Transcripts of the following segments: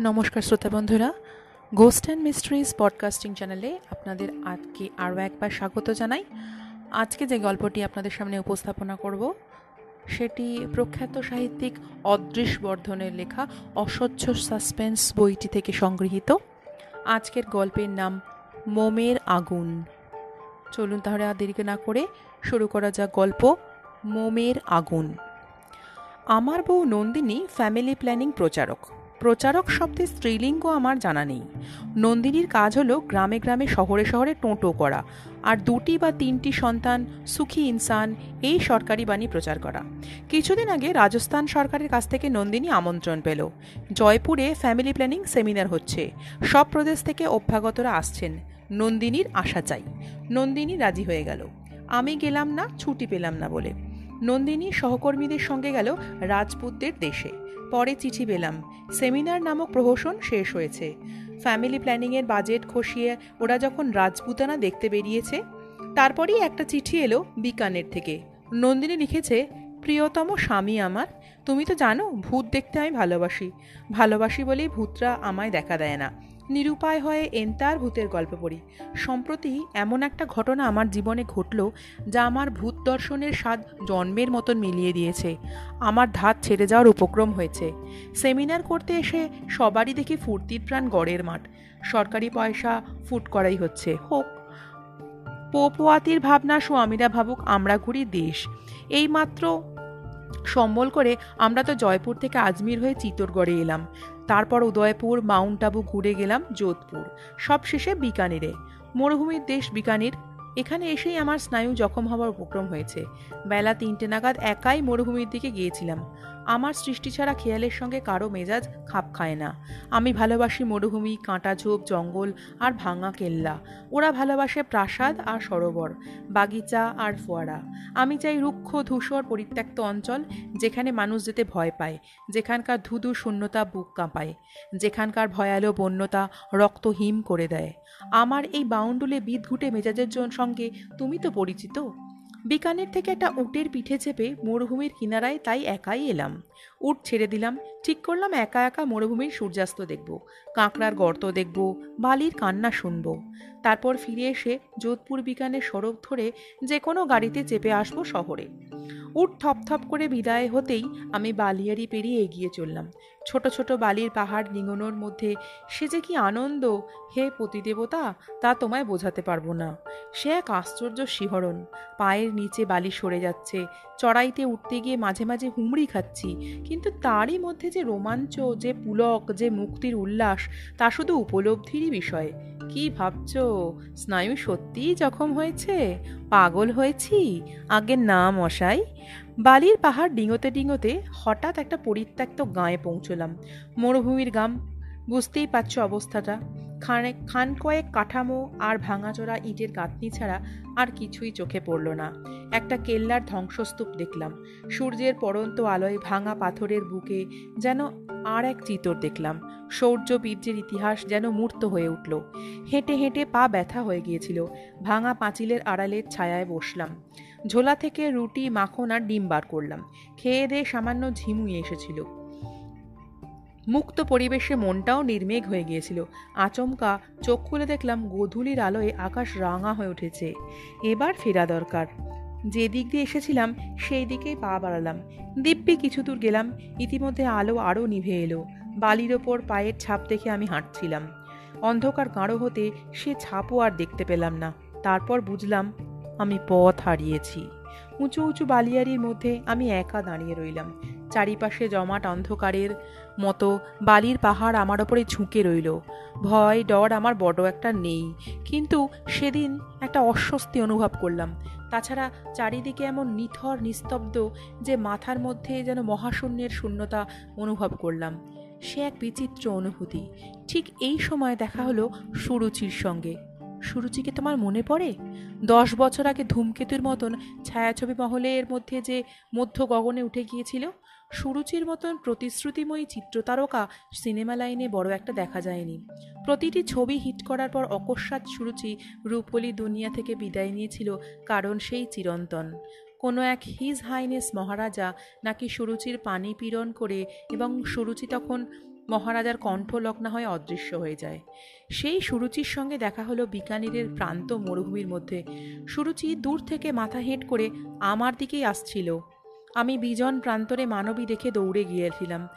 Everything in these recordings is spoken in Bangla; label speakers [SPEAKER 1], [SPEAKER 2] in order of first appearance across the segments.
[SPEAKER 1] নমস্কার শ্রোতা বন্ধুরা গোস্ট অ্যান্ড মিস্ট্রিজ পডকাস্টিং চ্যানেলে আপনাদের আজকে আরও একবার স্বাগত জানাই। আজকে যে গল্পটি আপনাদের সামনে উপস্থাপনা করব, সেটি প্রখ্যাত সাহিত্যিক অদৃশ বর্ধনের লেখা অস্বচ্ছ সাসপেন্স বইটি থেকে সংগৃহীত। আজকের গল্পের নাম মোমের আগুন। চলুন তাহলে আর দেরিকে না করে শুরু করা যাক গল্প মোমের আগুন। আমার বউ নন্দিনী ফ্যামিলি প্ল্যানিং প্রচারক। প্রচারক শব্দের স্ত্রীলিঙ্গ আমার জানা নেই। নন্দিনীর কাজ হলো গ্রামে গ্রামে শহরে শহরে টোঁটো করা আর দুটি বা তিনটি সন্তান, সুখী ইনসান এই সরকারি বাণী প্রচার করা। কিছুদিন আগে রাজস্থান সরকারের কাছ থেকে নন্দিনী আমন্ত্রণ পেল। জয়পুরে ফ্যামিলি প্ল্যানিং সেমিনার হচ্ছে। সব প্রদেশ থেকে অভ্যাগতরা আসছেন। নন্দিনীর আশা চাই। নন্দিনী রাজি হয়ে গেল। আমি গেলাম না, ছুটি পেলাম না বলে। নন্দিনী সহকর্মীদের সঙ্গে গেল রাজপুতদের দেশে। পরে চিঠি পেলাম। সেমিনার নামক প্রহসন শেষ হয়েছে। ফ্যামিলি প্ল্যানিংয়ের বাজেট খসিয়ে ওরা যখন রাজপুতানা দেখতে বেরিয়েছে, তারপরেই একটা চিঠি এলো বিকানের থেকে। নন্দিনী লিখেছে, প্রিয়তম স্বামী আমার, তুমি তো জানো, ভূত দেখতে আমি ভালোবাসি। ভালোবাসি বলেই ভূতরা আমায় দেখা দেয় না। নিরুপায় হয়ে এন্তার ভূতের গল্প পড়ি। সম্প্রতি এমন একটা ঘটনা আমার জীবনে ঘটল যা আমার ভূত দর্শনের স্বাদ জন্মের মতন মিলিয়ে দিয়েছে। আমার ধাত ছেড়ে যাওয়ার উপক্রম হয়েছে। সেমিনার করতে এসে সবারই দেখি ফুর্তির প্রাণ গড়ের মাঠ। সরকারি পয়সা, ফুট করাই হচ্ছে। হোক। পোপোয়াতির ভাবনা স্বামীরা ভাবুক আমরা ঘুরি দেশ। এইমাত্র সম্বল করে আমরা তো জয়পুর থেকে আজমির হয়ে চিতরগড়ে এলাম। তারপর উদয়পুর, মাউন্ট আবু ঘুরে গেলাম যোধপুর। সবশেষে বিকানিরে। মরুভূমির দেশ বিকানির। এখানে এসেই আমার স্নায়ু জখম হওয়ার উপক্রম হয়েছে। বেলা তিনটে নাগাদ একাই মরুভূমির দিকে গিয়েছিলাম। আমার সৃষ্টি ছাড়া খেয়ালের সঙ্গে কারও মেজাজ খাপ খায় না। আমি ভালোবাসি মরুভূমি কাঁটা ঝোপ জঙ্গল আর ভাঙা কেল্লা। ওরা ভালোবাসে প্রাসাদ আর সরোবর, বাগিচা আর ফোয়ারা। আমি চাই রুক্ষ, ধূসর, পরিত্যক্ত অঞ্চল যেখানে মানুষ যেতে ভয় পায়, যেখানকার ধুধু শূন্যতা বুক কাঁপায়, যেখানকার ভয়ালো বন্যতা রক্ত হিম করে দেয়। আমার এই বাউন্ডুলে বিদ ঘুটে মেজাজের সঙ্গে তুমি তো পরিচিত? বিকানের থেকে একটা উটের পিঠে চেপে মরুভূমির কিনারায় তাই একাই এলাম। উট ছেড়ে দিলাম, ঠিক করলাম একা একা মরুভূমির সূর্যাস্ত দেখব, কাঁকড়ার গর্ত দেখব, বালির কান্না শুনব। তারপর ফিরে এসে যোধপুর বিকানের সড়ক ধরে যে কোনো গাড়িতে চেপে আসব শহরে। উট থপথপ করে বিদায় হতেই আমি বালিয়ারি পেরিয়ে এগিয়ে চললাম। ছোট ছোট বালির পাহাড় নিঙনোর মধ্যে সে যে কি আনন্দ, হে পতিদেবতা, তা তোমায় বোঝাতে পারব না। সে এক আশ্চর্য শিহরণ, পায়ের নিচে বালি সরে যাচ্ছে, চড়াইতে উঠতে গিয়ে মাঝে মাঝে হুমড়ি খাচ্ছি কিন্তু তারই মধ্যে যে রোমাঞ্চ, যে পুলক, যে মুক্তির উল্লাস, তা শুধু উপলব্ধিরই বিষয়। কি ভাবছ? স্নায়ু সত্যিই জখম হয়েছে? পাগল হয়েছি? আগে না মশাই? বালির পাহাড় ডিঙোতে ডিঙোতে হঠাৎ একটা পরিত্যক্ত গাঁয়ে পৌঁছলাম। মরুভূমির গাম বুঝতেই পারছ অবস্থাটা। খানে খান কয়েক কাঠামো আর ভাঙাচোরা ইটের গাঁথনি ছাড়া আর কিছুই চোখে পড়ল না। একটা কেল্লার ধ্বংসস্তূপ দেখলাম। সূর্যের পরন্ত আলোয় ভাঙা পাথরের বুকে যেন আর এক চিতর দেখলাম। শৌর্য বীর্যের ইতিহাস যেন মূর্ত হয়ে উঠল। হেঁটে হেঁটে পা ব্যথা হয়ে গিয়েছিল। ভাঙা পাঁচিলের আড়ালের ছায়ায় বসলাম। ঝোলা থেকে রুটি, মাখন আর ডিম বার করলাম। খেয়ে দিয়ে সামান্য ঝিমুই এসেছিল। মুক্ত পরিবেশে মনটাও নির্মেঘ হয়ে গিয়েছিল। আচমকা চোখ খুলে দেখলাম গোধূলির আলোয় আকাশ রাঙা হয়ে উঠেছে। এবার ফেরা দরকার। যে দিক দিয়ে এসেছিলাম, সেই দিকেই পা বাড়ালাম। দিব্যি কিছু দূর গেলাম, ইতিমধ্যে আলো আরও নিভে এলো। বালির ওপর পায়ের ছাপ দেখে আমি হাঁটছিলাম। অন্ধকার গাঢ় হতে সে ছাপও আর দেখতে পেলাম না। তারপর বুঝলাম, আমি পথ হারিয়েছি। উঁচু উঁচু বালিয়ারির মধ্যে আমি একা দাঁড়িয়ে রইলাম। চারিপাশে জমাট অন্ধকারের মতো বালির পাহাড় আমার ওপরে ঝুঁকে রইল। ভয়, ডর আমার বড় একটা নেই। কিন্তু সেদিন একটা অস্বস্তি অনুভব করলাম। তাছাড়া চারিদিকে এমন নিথর, নিস্তব্ধ যে মাথার মধ্যে যেন মহাশূন্যের শূন্যতা অনুভব করলাম। সে এক বিচিত্র অনুভূতি। ঠিক এই সময় দেখা হলো সুরুচির সঙ্গে। সুরুচিকে তোমার মনে পড়ে? দশ বছর আগে ধূমকেতুর মতন ছায়াছবি মহলের মধ্যে যে মধ্য গগনে উঠে গিয়েছিল সুরুচির মতন প্রতিশ্রুতিময়ী চিত্রতারকা সিনেমা লাইনে বড় একটা দেখা যায়নি। প্রতিটি ছবি হিট করার পর অকস্মাৎ সুরুচি রূপলি দুনিয়া থেকে বিদায় নিয়েছিল কারণ সেই চিরন্তন। কোনো এক হিজ হাইনেস মহারাজা নাকি সুরুচির পানি পীড়ন করে এবং সুরুচি তখন মহারাজার কণ্ঠলগ্না হয়ে অদৃশ্য হয়ে যায়। সেই সুরুচির সঙ্গে দেখা হলো বিকানিরের প্রান্ত মরুভূমির মধ্যে। সুরুচি দূর থেকে মাথা হেঁট করে আমার দিকেই আসছিল। আমি বিজন প্রান্তরে মানবী দেখে দৌড়ে গিয়েছিলাম।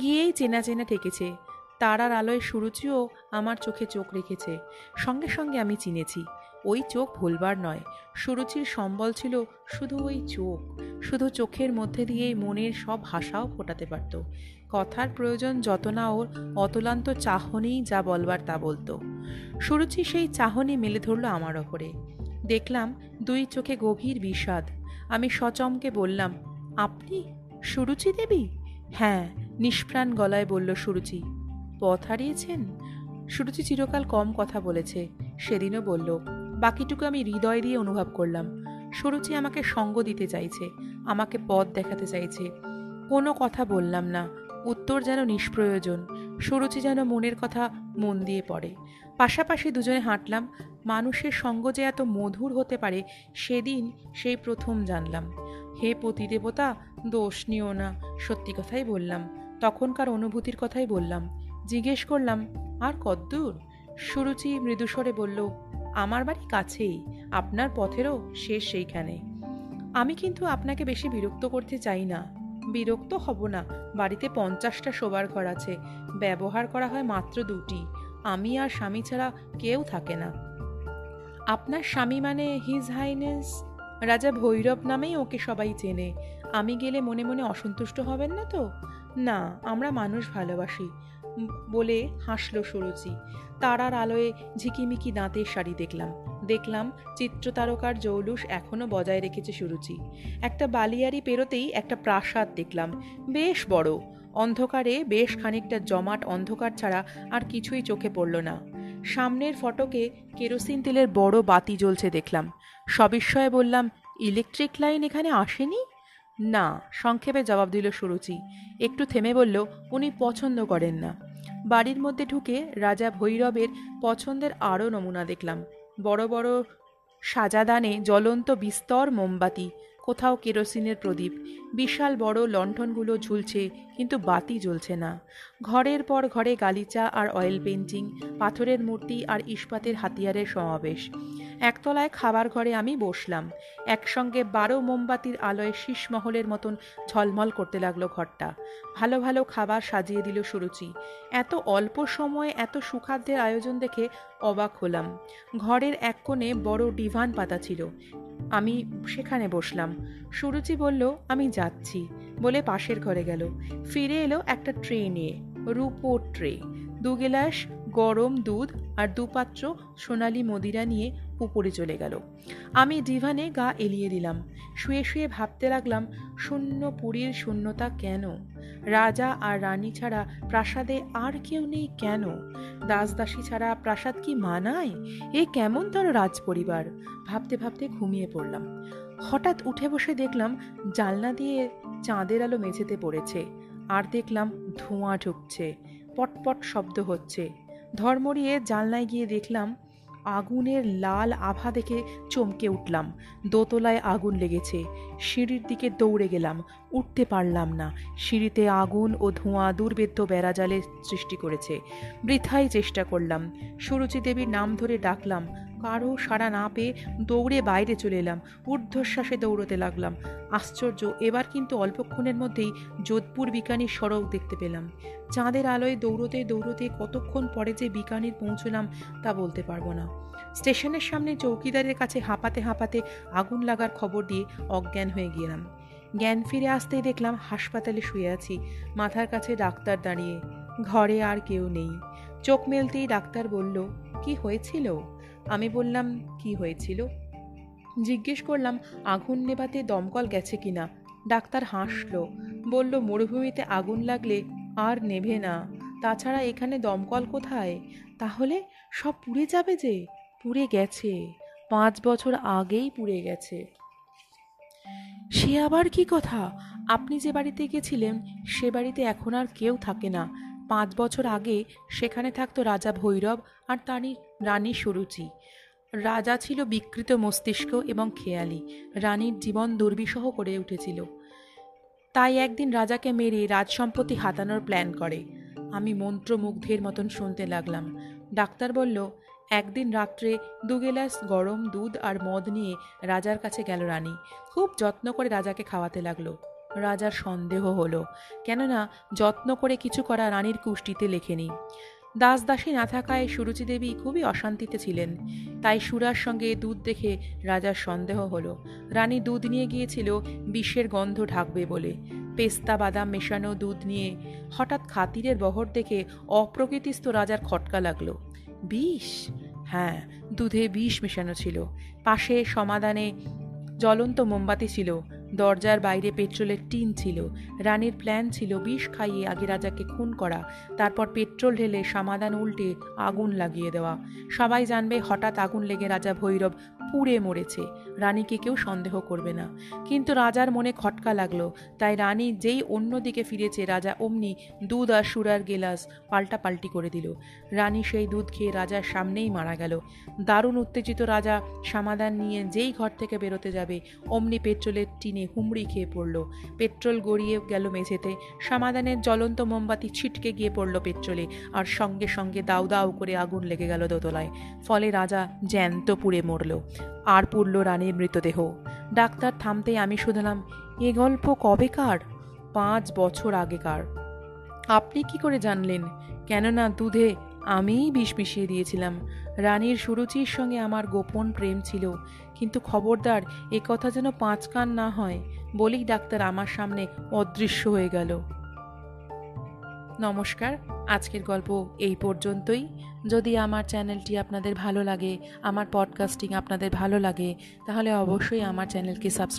[SPEAKER 1] গিয়েই চেনা চেনা ঠেকেছে। তারার আলোয় সুরুচিও আমার চোখে চোখ রেখেছে। সঙ্গে সঙ্গে আমি চিনেছি। ওই চোখ ভুলবার নয়। সুরুচির সম্বল ছিল শুধু ওই চোখ। শুধু চোখের মধ্যে দিয়েই মনের সব ভাষাও ফোটাতে পারত। কথার প্রয়োজন যত না ওর, অতলান্ত চাহনিই যা বলবার তা বলতো। সুরুচি সেই চাহনি মেলে ধরলো আমার ওপরে। দেখলাম দুই চোখে গভীর বিষাদ। আমি সচমকে বললাম আপনি সুরুচি দেবী? হ্যাঁ নিষ্প্রাণ গলায় বলল সুরুচি। পথ হারিয়েছেন? সুরুচি চিরকাল কম কথা বলেছে। সেদিনও বলল, বাকিটুকু আমি হৃদয় দিয়ে অনুভব করলাম। সুরুচি আমাকে সঙ্গ দিতে চাইছে, আমাকে পথ দেখাতে চাইছে। কোনো কথা বললাম না। উত্তর যেন নিষ্প্রয়োজন। সুরুচি যেন মনের কথা মন দিয়ে পড়ে। পাশাপাশি দুজনে হাঁটলাম। মানুষের সঙ্গ যে এত মধুর হতে পারে, সেদিন সেই প্রথম জানলাম। হে পতিদেবতা, দোষ নিও না। সত্যি কথাই বললাম। তখনকার অনুভূতির কথাই বললাম। জিজ্ঞেস করলাম, আর কদ্দূর? সুরুচি মৃদুস্বরে বলল, আমার বাড়ি কাছেই। আপনার পথেরও শেষ সেইখানে। আমি কিন্তু আপনাকে বেশি বিরক্ত করতে চাই না। বিরক্ত হব না। বাড়িতে পঞ্চাশটা শোবার ঘর আছে। ব্যবহার করা হয় মাত্র দুটি। আমি আর স্বামী ছাড়া কেউ থাকে না। আপনার স্বামী মানে হিজ হাইনেস রাজা ভৈরব নামেই ওকে সবাই চেনে। আমি গেলে মনে মনে অসন্তুষ্ট হবেন না তো? না, আমরা মানুষ ভালোবাসি, বলে হাসলো সুরুচি। তারার আলোয় ঝিকিমিকি দাঁতের শাড়ি দেখলাম। দেখলাম চিত্রতারকার জৌলুস এখনও বজায় রেখেছে সুরুচি। একটা বালিয়ারি পেরোতেই একটা প্রাসাদ দেখলাম। বেশ বড়। অন্ধকারে বেশ খানিকটা জমাট অন্ধকার ছাড়া আর কিছুই চোখে পড়ল না। সামনের ফটকে কেরোসিন তেলের বড় বাতি জ্বলছে দেখলাম। সবিস্ময়ে বললাম, ইলেকট্রিক লাইন এখানে আসেনি? না, সংক্ষেপে জবাব দিল সুরুচি। একটু থেমে বলল, উনি পছন্দ করেন না। বাড়ির মধ্যে ঢুকে রাজা ভৈরবের পছন্দের আরও নমুনা দেখলাম। বড় বড় সাজাদানে জ্বলন্ত বিস্তর মোমবাতি কোথাও কেরোসিনের প্রদীপ। বিশাল বড় লণ্ঠনগুলো ঝুলছে, কিন্তু বাতি জ্বলছে না। ঘরের পর ঘরে গালিচা আর অয়েল পেন্টিং, পাথরের মূর্তি আর ইস্পাতের হাতিয়ারের সমাবেশ। একতলায় খাবার ঘরে আমি বসলাম। একসঙ্গে বারো মোমবাতির আলোয় শীষমহলের মতন ঝলমল করতে লাগল ঘরটা। ভালো ভালো খাবার সাজিয়ে দিল সুরুচি। এত অল্প সময়ে এত সুখাদ্যের আয়োজন দেখে অবাক হলাম। ঘরের এক কোণে বড় ডিভান পাতা ছিল। আমি সেখানে বসলাম। সুরুচি বলল, আমি যাচ্ছি, বলে পাশের ঘরে গেল। ফিরে এলো একটা ট্রে নিয়ে, রূপো ট্রে। দু গেলাস গরম দুধ আর দুপাত্র সোনালি মদিরা নিয়ে উপরে চলে গেল। আমি ডিভানে গা এলিয়ে দিলাম। শুয়ে শুয়ে ভাবতে লাগলাম, শূন্য পুরীর শূন্যতা কেন? রাজা আর রানী ছাড়া প্রাসাদে আর কেউ নেই কেন? দাসদাসী ছাড়া প্রাসাদ কি মানায়? এ কেমন তার রাজপরিবার? ভাবতে ভাবতে ঘুমিয়ে পড়লাম। হঠাৎ উঠে বসে দেখলাম জালনা দিয়ে চাঁদের আলো মেঝেতে পড়েছে। আর দেখলাম ধোঁয়া ঢুকছে, পটপট শব্দ হচ্ছে। ধর্মরিয়ে জানলায় গিয়ে দেখলাম আগুনের লাল আভা দেখে চমকে উঠলাম। দোতলায় আগুন লেগেছে। সিঁড়ির দিকে দৌড়ে গেলাম। উঠতে পারলাম না। সিঁড়িতে আগুন ও ধোঁয়া দুর্বেদ্য বেড়াজালে সৃষ্টি করেছে। বৃথাই চেষ্টা করলাম। সুরুচি দেবীর নাম ধরে ডাকলাম। কারও সাড়া না পেয়ে দৌড়ে বাইরে চলে এলাম। ঊর্ধ্বশ্বাসে দৌড়তে লাগলাম। আশ্চর্য, এবার কিন্তু অল্পক্ষণের মধ্যেই যোধপুর বিকানির সড়ক দেখতে পেলাম। চাঁদের আলোয় দৌড়তে দৌড়তে কতক্ষণ পরে যে বিকানির পৌঁছলাম তা বলতে পারব না। স্টেশনের সামনে চৌকিদারের কাছে হাঁপাতে হাঁপাতে আগুন লাগার খবর দিয়ে অজ্ঞান হয়ে গেলাম। জ্ঞান ফিরে আসতেই দেখলাম হাসপাতালে শুয়ে আছি, মাথার কাছে ডাক্তার দাঁড়িয়ে। ঘরে আর কেউ নেই। চোখ মেলতেই ডাক্তার বলল, কি হয়েছিল? আমি বললাম, কি হয়েছিল? জিজ্ঞেস করলাম, আগুন নেভাতে দমকল গেছে কিনা? ডাক্তার হাসলো, বলল, মরুভূমিতে আগুন লাগলে আর নেভে না। তাছাড়া এখানে দমকল কোথায়? তাহলে সব পুড়ে যাবে যে, পুড়ে গেছে। পাঁচ বছর আগেই পুড়ে গেছে। সে আবার কি কথা? আপনি যে বাড়িতে গেছিলেন, সে বাড়িতে এখন আর কেউ থাকে না। পাঁচ বছর আগে সেখানে থাকতো রাজা ভৈরব আর তারই রানী সুরুচি। রাজা ছিল বিকৃত মস্তিষ্ক এবং খেয়ালি, রানীর জীবন দুর্বিষহ করে উঠেছিল। তাই একদিন রাজাকে মেরে রাজসম্পত্তি হাতানোর প্ল্যান করে। আমি মন্ত্রমুগ্ধের মতন শুনতে লাগলাম। ডাক্তার বলল, একদিন রাত্রে দু গেলাস গরম দুধ আর মদ নিয়ে রাজার কাছে গেল রানী। খুব যত্ন করে রাজাকে খাওয়াতে লাগল। রাজার সন্দেহ হলো, কেননা যত্ন করে কিছু করা রানীর কুষ্টিতে লেখেনি। দাস দাসী না থাকায় সুরুচি দেবী খুবই অশান্তিতে ছিলেন। তাই সুরার সঙ্গে দুধ দেখে রাজার সন্দেহ হলো। রানী দুধ নিয়ে গিয়েছিল, বিষের গন্ধ ঢাকবে বলে। পেস্তা বাদাম মেশানো দুধ নিয়ে হঠাৎ খাতিরের বহর দেখে অপ্রকৃতিস্থ রাজার খটকা লাগল। বিষ? হ্যাঁ দুধে বিষ মেশানো ছিল। পাশে সমাধানে জ্বলন্ত মোমবাতি ছিল। দরজার বাইরে পেট্রোলের টিন ছিল। রানীর প্ল্যান ছিল বিষ খাইয়ে আগে রাজাকে খুন করা, তারপর পেট্রোল ঢেলে সমাধান উল্টে আগুন লাগিয়ে দেওয়া। সবাই জানবে হঠাৎ আগুন লেগে রাজা ভৈরব পুড়ে মরেছে। রানীকে কেউ সন্দেহ করবে না। কিন্তু রাজার মনে খটকা লাগল। তাই রানী যেই অন্যদিকে ফিরেছে, রাজা অমনি দুধ আর সুরার গেলাস পাল্টা পাল্টি করে দিল। রানী সেই দুধ খেয়ে রাজার সামনেই মারা গেল। দারুণ উত্তেজিত রাজা সমাধান নিয়ে যেই ঘর থেকে বেরোতে যাবে, অমনি পেট্রোলের টিনে হুমড়ি খেয়ে পড়ল। পেট্রোল গড়িয়ে গেল মেঝেতে। সমাধানের জ্বলন্ত মোমবাতি ছিটকে গিয়ে পড়ল পেট্রোলে আর সঙ্গে সঙ্গে দাউ দাউ করে আগুন লেগে গেল দোতলায়। ফলে রাজা জ্যান্ত পুড়ে মরল। আর পুড়ল রানীর মৃতদেহ। ডাক্তার থামতেই আমি শুধলাম এ গল্প কবেকার পাঁচ বছর আগেকার। আপনি কি করে জানলেন? কেননা দুধে আমিই বিষ মিশিয়ে দিয়েছিলাম। রানীর সুরুচির সঙ্গে আমার গোপন প্রেম ছিল। কিন্তু খবরদার, এ কথা যেন পাঁচ কান না হয়। বলেই ডাক্তার আমার সামনে অদৃশ্য হয়ে গেল। নমস্কার, আজকের গল্প এই পর্যন্তই। যদি আমার চ্যানেলটি আপনাদের ভালো লাগে, আমার পডকাস্টিং আপনাদের ভালো লাগে, তাহলে অবশ্যই আমার চ্যানেলকে সাবস্ক্রাইব